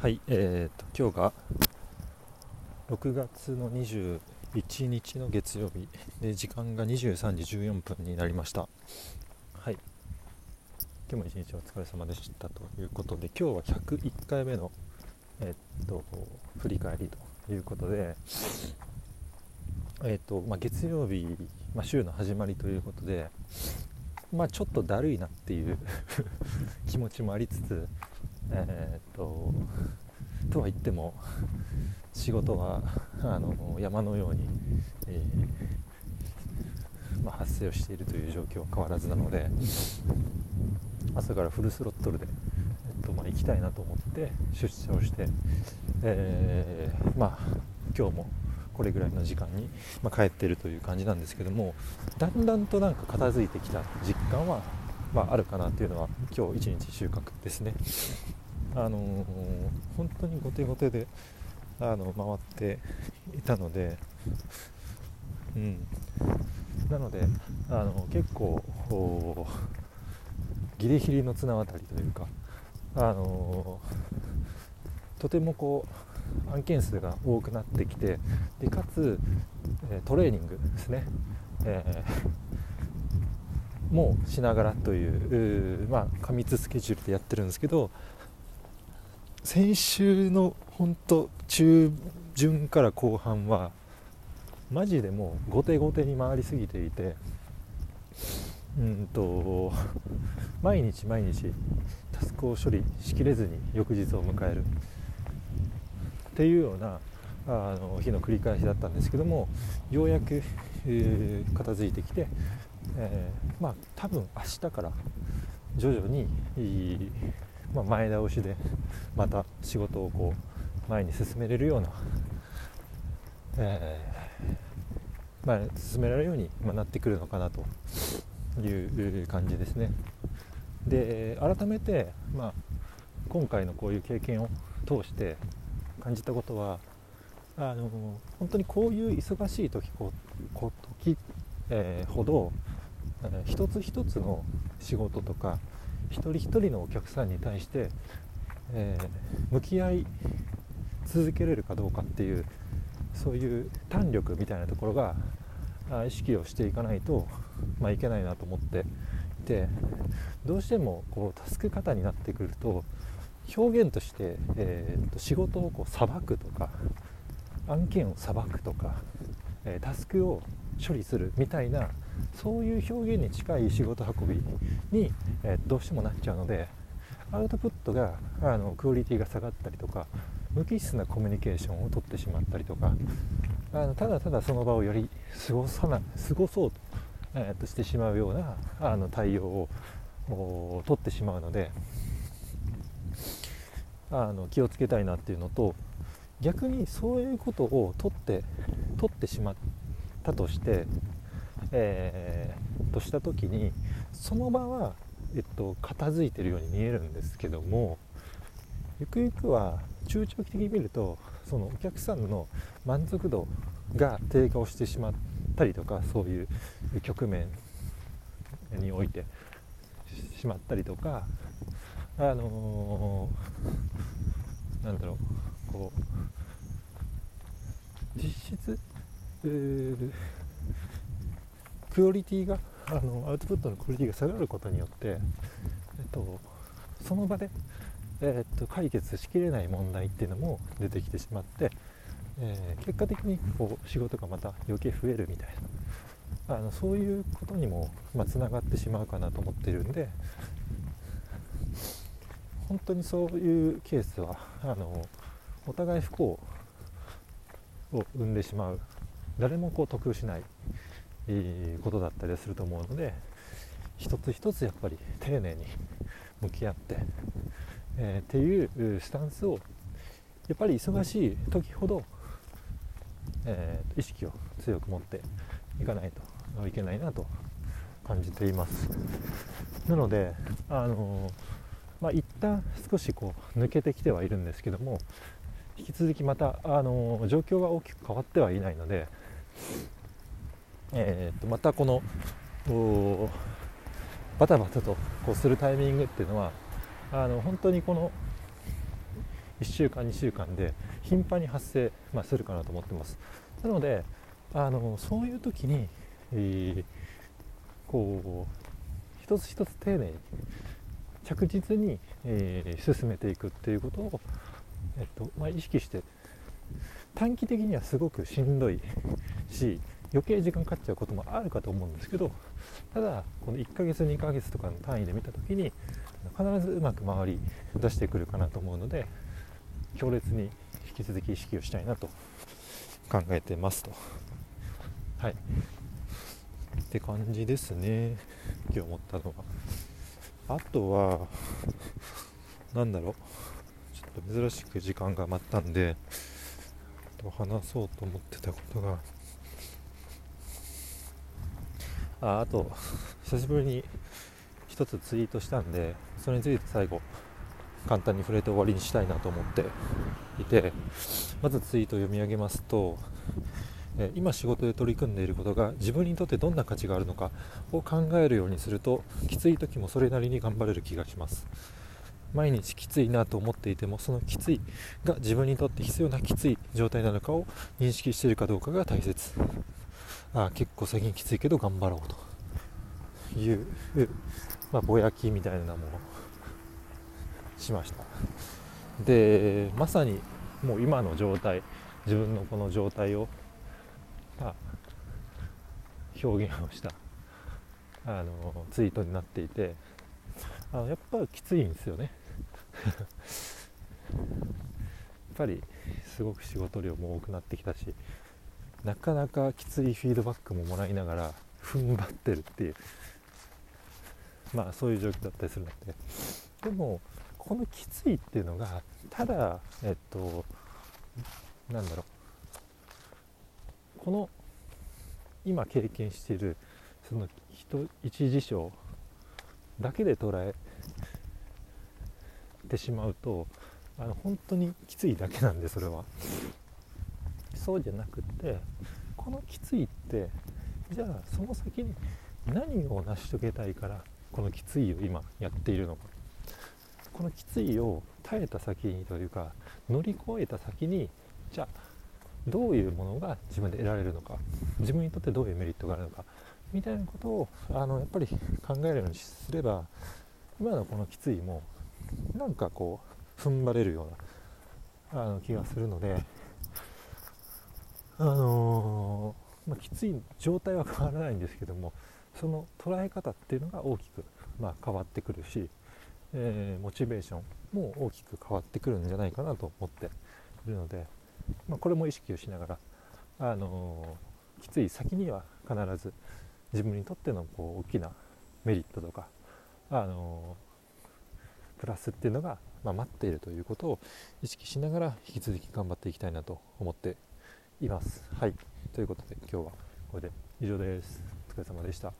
はい、えー、と今日が6月の21日の月曜日。で時間が23時14分になりました。はい。今日も一日お疲れ様でしたということで今日は101回目のえー、っと振り返りということでえー、っとまあ、月曜日、まあ、週の始まりということでまあちょっとだるいなっていう 気持ちもありつつえー、っと とは言っても仕事はあの山のように、えー、まあ、発生をしているという状況は変わらずなので朝からフルスロットルで、えっとまあ、行きたいなと思って出社をして、えー、まあ、今日もこれぐらいの時間に、まあ、帰っているという感じなんですけどもだんだんとなんか片付いてきた実感は、まあ、あるかなというのは今日一日収穫ですね。あのー、本当に後手後手であの回っていたので、うん、なのであの結構ギリギリの綱渡りというか、あのー、とてもこう案件数が多くなってきてでかつ、えトレーニングですね、えー、もうしながらというまあ、過密スケジュールでやってるんですけど先週の本当中旬から後半はマジでもう後手後手に回りすぎていてうんと毎日毎日タスクを処理しきれずに翌日を迎える。っていうようなあの日の繰り返しだったんですけどもようやく、えー、片付いてきて、えー、まあ多分明日から徐々にまあ、前倒しでまた仕事をこう前に進めれるような、えー、まあ、進められるようになってくるのかなという感じですね。で改めて、まあ、今回のこういう経験を通して感じたことはあの本当にこういう忙しい時ここ時、えー、ほど、えー、一つ一つの仕事とか一人一人のお客さんに対して、えー、向き合い続けれるかどうかっていうそういう胆力みたいなところが意識をしていかないと、まあ、いけないなと思っていてどうしてもこうタスク型になってくると表現として、えー、と仕事をこうさばくとか案件をさばくとか、え、タスクを処理するみたいなそういう表現に近い仕事運びに、え、どうしてもなっちゃうのでアウトプットがあのクオリティが下がったりとか無機質なコミュニケーションをとってしまったりとかあのただただその場をより過ごさな過ごそうと,、えー、としてしまうようなあの対応をとってしまうのであの気をつけたいなっていうのと逆にそういうことを取って取ってしまったとしてえー、とした時にその場は、えっと、片付いてるように見えるんですけどもゆくゆくは中長期的に見るとそのお客さんの満足度が低下をしてしまったりとかそういう局面においてしまったりとかあのー、なんだろうこう実質クオリティがあのアウトプットのクオリティが下がることによって、えっと、その場で、えっと、解決しきれない問題っていうのも出てきてしまって、えー、結果的にこう仕事がまた余計増えるみたいなあのそういうことにもつな、まあ、がってしまうかなと思ってるんで本当にそういうケースはあのお互い不幸を生んでしまう。誰もこう得しない。ことだったりすると思うので一つ一つやっぱり丁寧に向き合って、えー、っていうスタンスをやっぱり忙しい時ほど、えー、意識を強く持っていかないといけないなと感じています。なのであのー、まあ、一旦少しこう抜けてきてはいるんですけども引き続きまた、あのー、状況が大きく変わってはいないのでえー、とまたこのバタバタとこうするタイミングっていうのはあの本当にこの1週間2週間で頻繁に発生、まあ、するかなと思ってます。なのであのそういう時に、えー、こう一つ一つ丁寧に着実に、えー、進めていくっていうことを、えっとまあ、意識して短期的にはすごくしんどいし余計時間かかっちゃうこともあるかと思うんですけどただこの1ヶ月2ヶ月とかの単位で見た時に必ずうまく回り出してくるかなと思うので強烈に引き続き意識をしたいなと考えてますと。はい。って感じですね。今日思ったのは。あとは何だろう。ちょっと珍しく時間が余ったんで話そうと思ってたことがああと 久しぶりに1つツイートしたんでそれについて最後簡単に触れて終わりにしたいなと思っていてまずツイートを読み上げますと今仕事で取り組んでいることが自分にとってどんな価値があるのかを考えるようにするときつい時もそれなりに頑張れる気がします。毎日きついなと思っていてもそのきついが自分にとって必要なきつい状態なのかを認識しているかどうかが大切。あ結構最近きついけど頑張ろうと。いう、まあ、ぼやきみたいなものしました。でまさにもう今の状態自分のこの状態を、まあ、表現をしたあのツイートになっていてあのやっぱきついんですよね。やっぱりすごく仕事量も多くなってきたしなかなかきついフィードバックももらいながら踏ん張ってるっていう。まあそういう状況だったりするので。でもこのきついっていうのがただえっとなんだろう。この今経験しているその人一事象だけで捉えてしまうとあの本当にきついだけなんでそれは。そうじゃなくってこのきついってじゃあその先に何を成し遂げたいからこのきついを今やっているのか。このきついを耐えた先にというか乗り越えた先にじゃあどういうものが自分で得られるのか。自分にとってどういうメリットがあるのか。みたいなことをあのやっぱり考えるようにすれば今のこのきついもなんかこう踏ん張れるようなあの気がするのであのー、まあ、きつい状態は変わらないんですけどもその捉え方っていうのが大きく、まあ、変わってくるし、えー、モチベーションも大きく変わってくるんじゃないかなと思っているので、まあ、これも意識をしながら、あのー、きつい先には必ず自分にとってのこう大きなメリットとか、あのプラスっていうのが、ま、待っているということを意識しながら引き続き頑張っていきたいなと思っています。はいということで今日はこれで以上です。お疲れ様でした。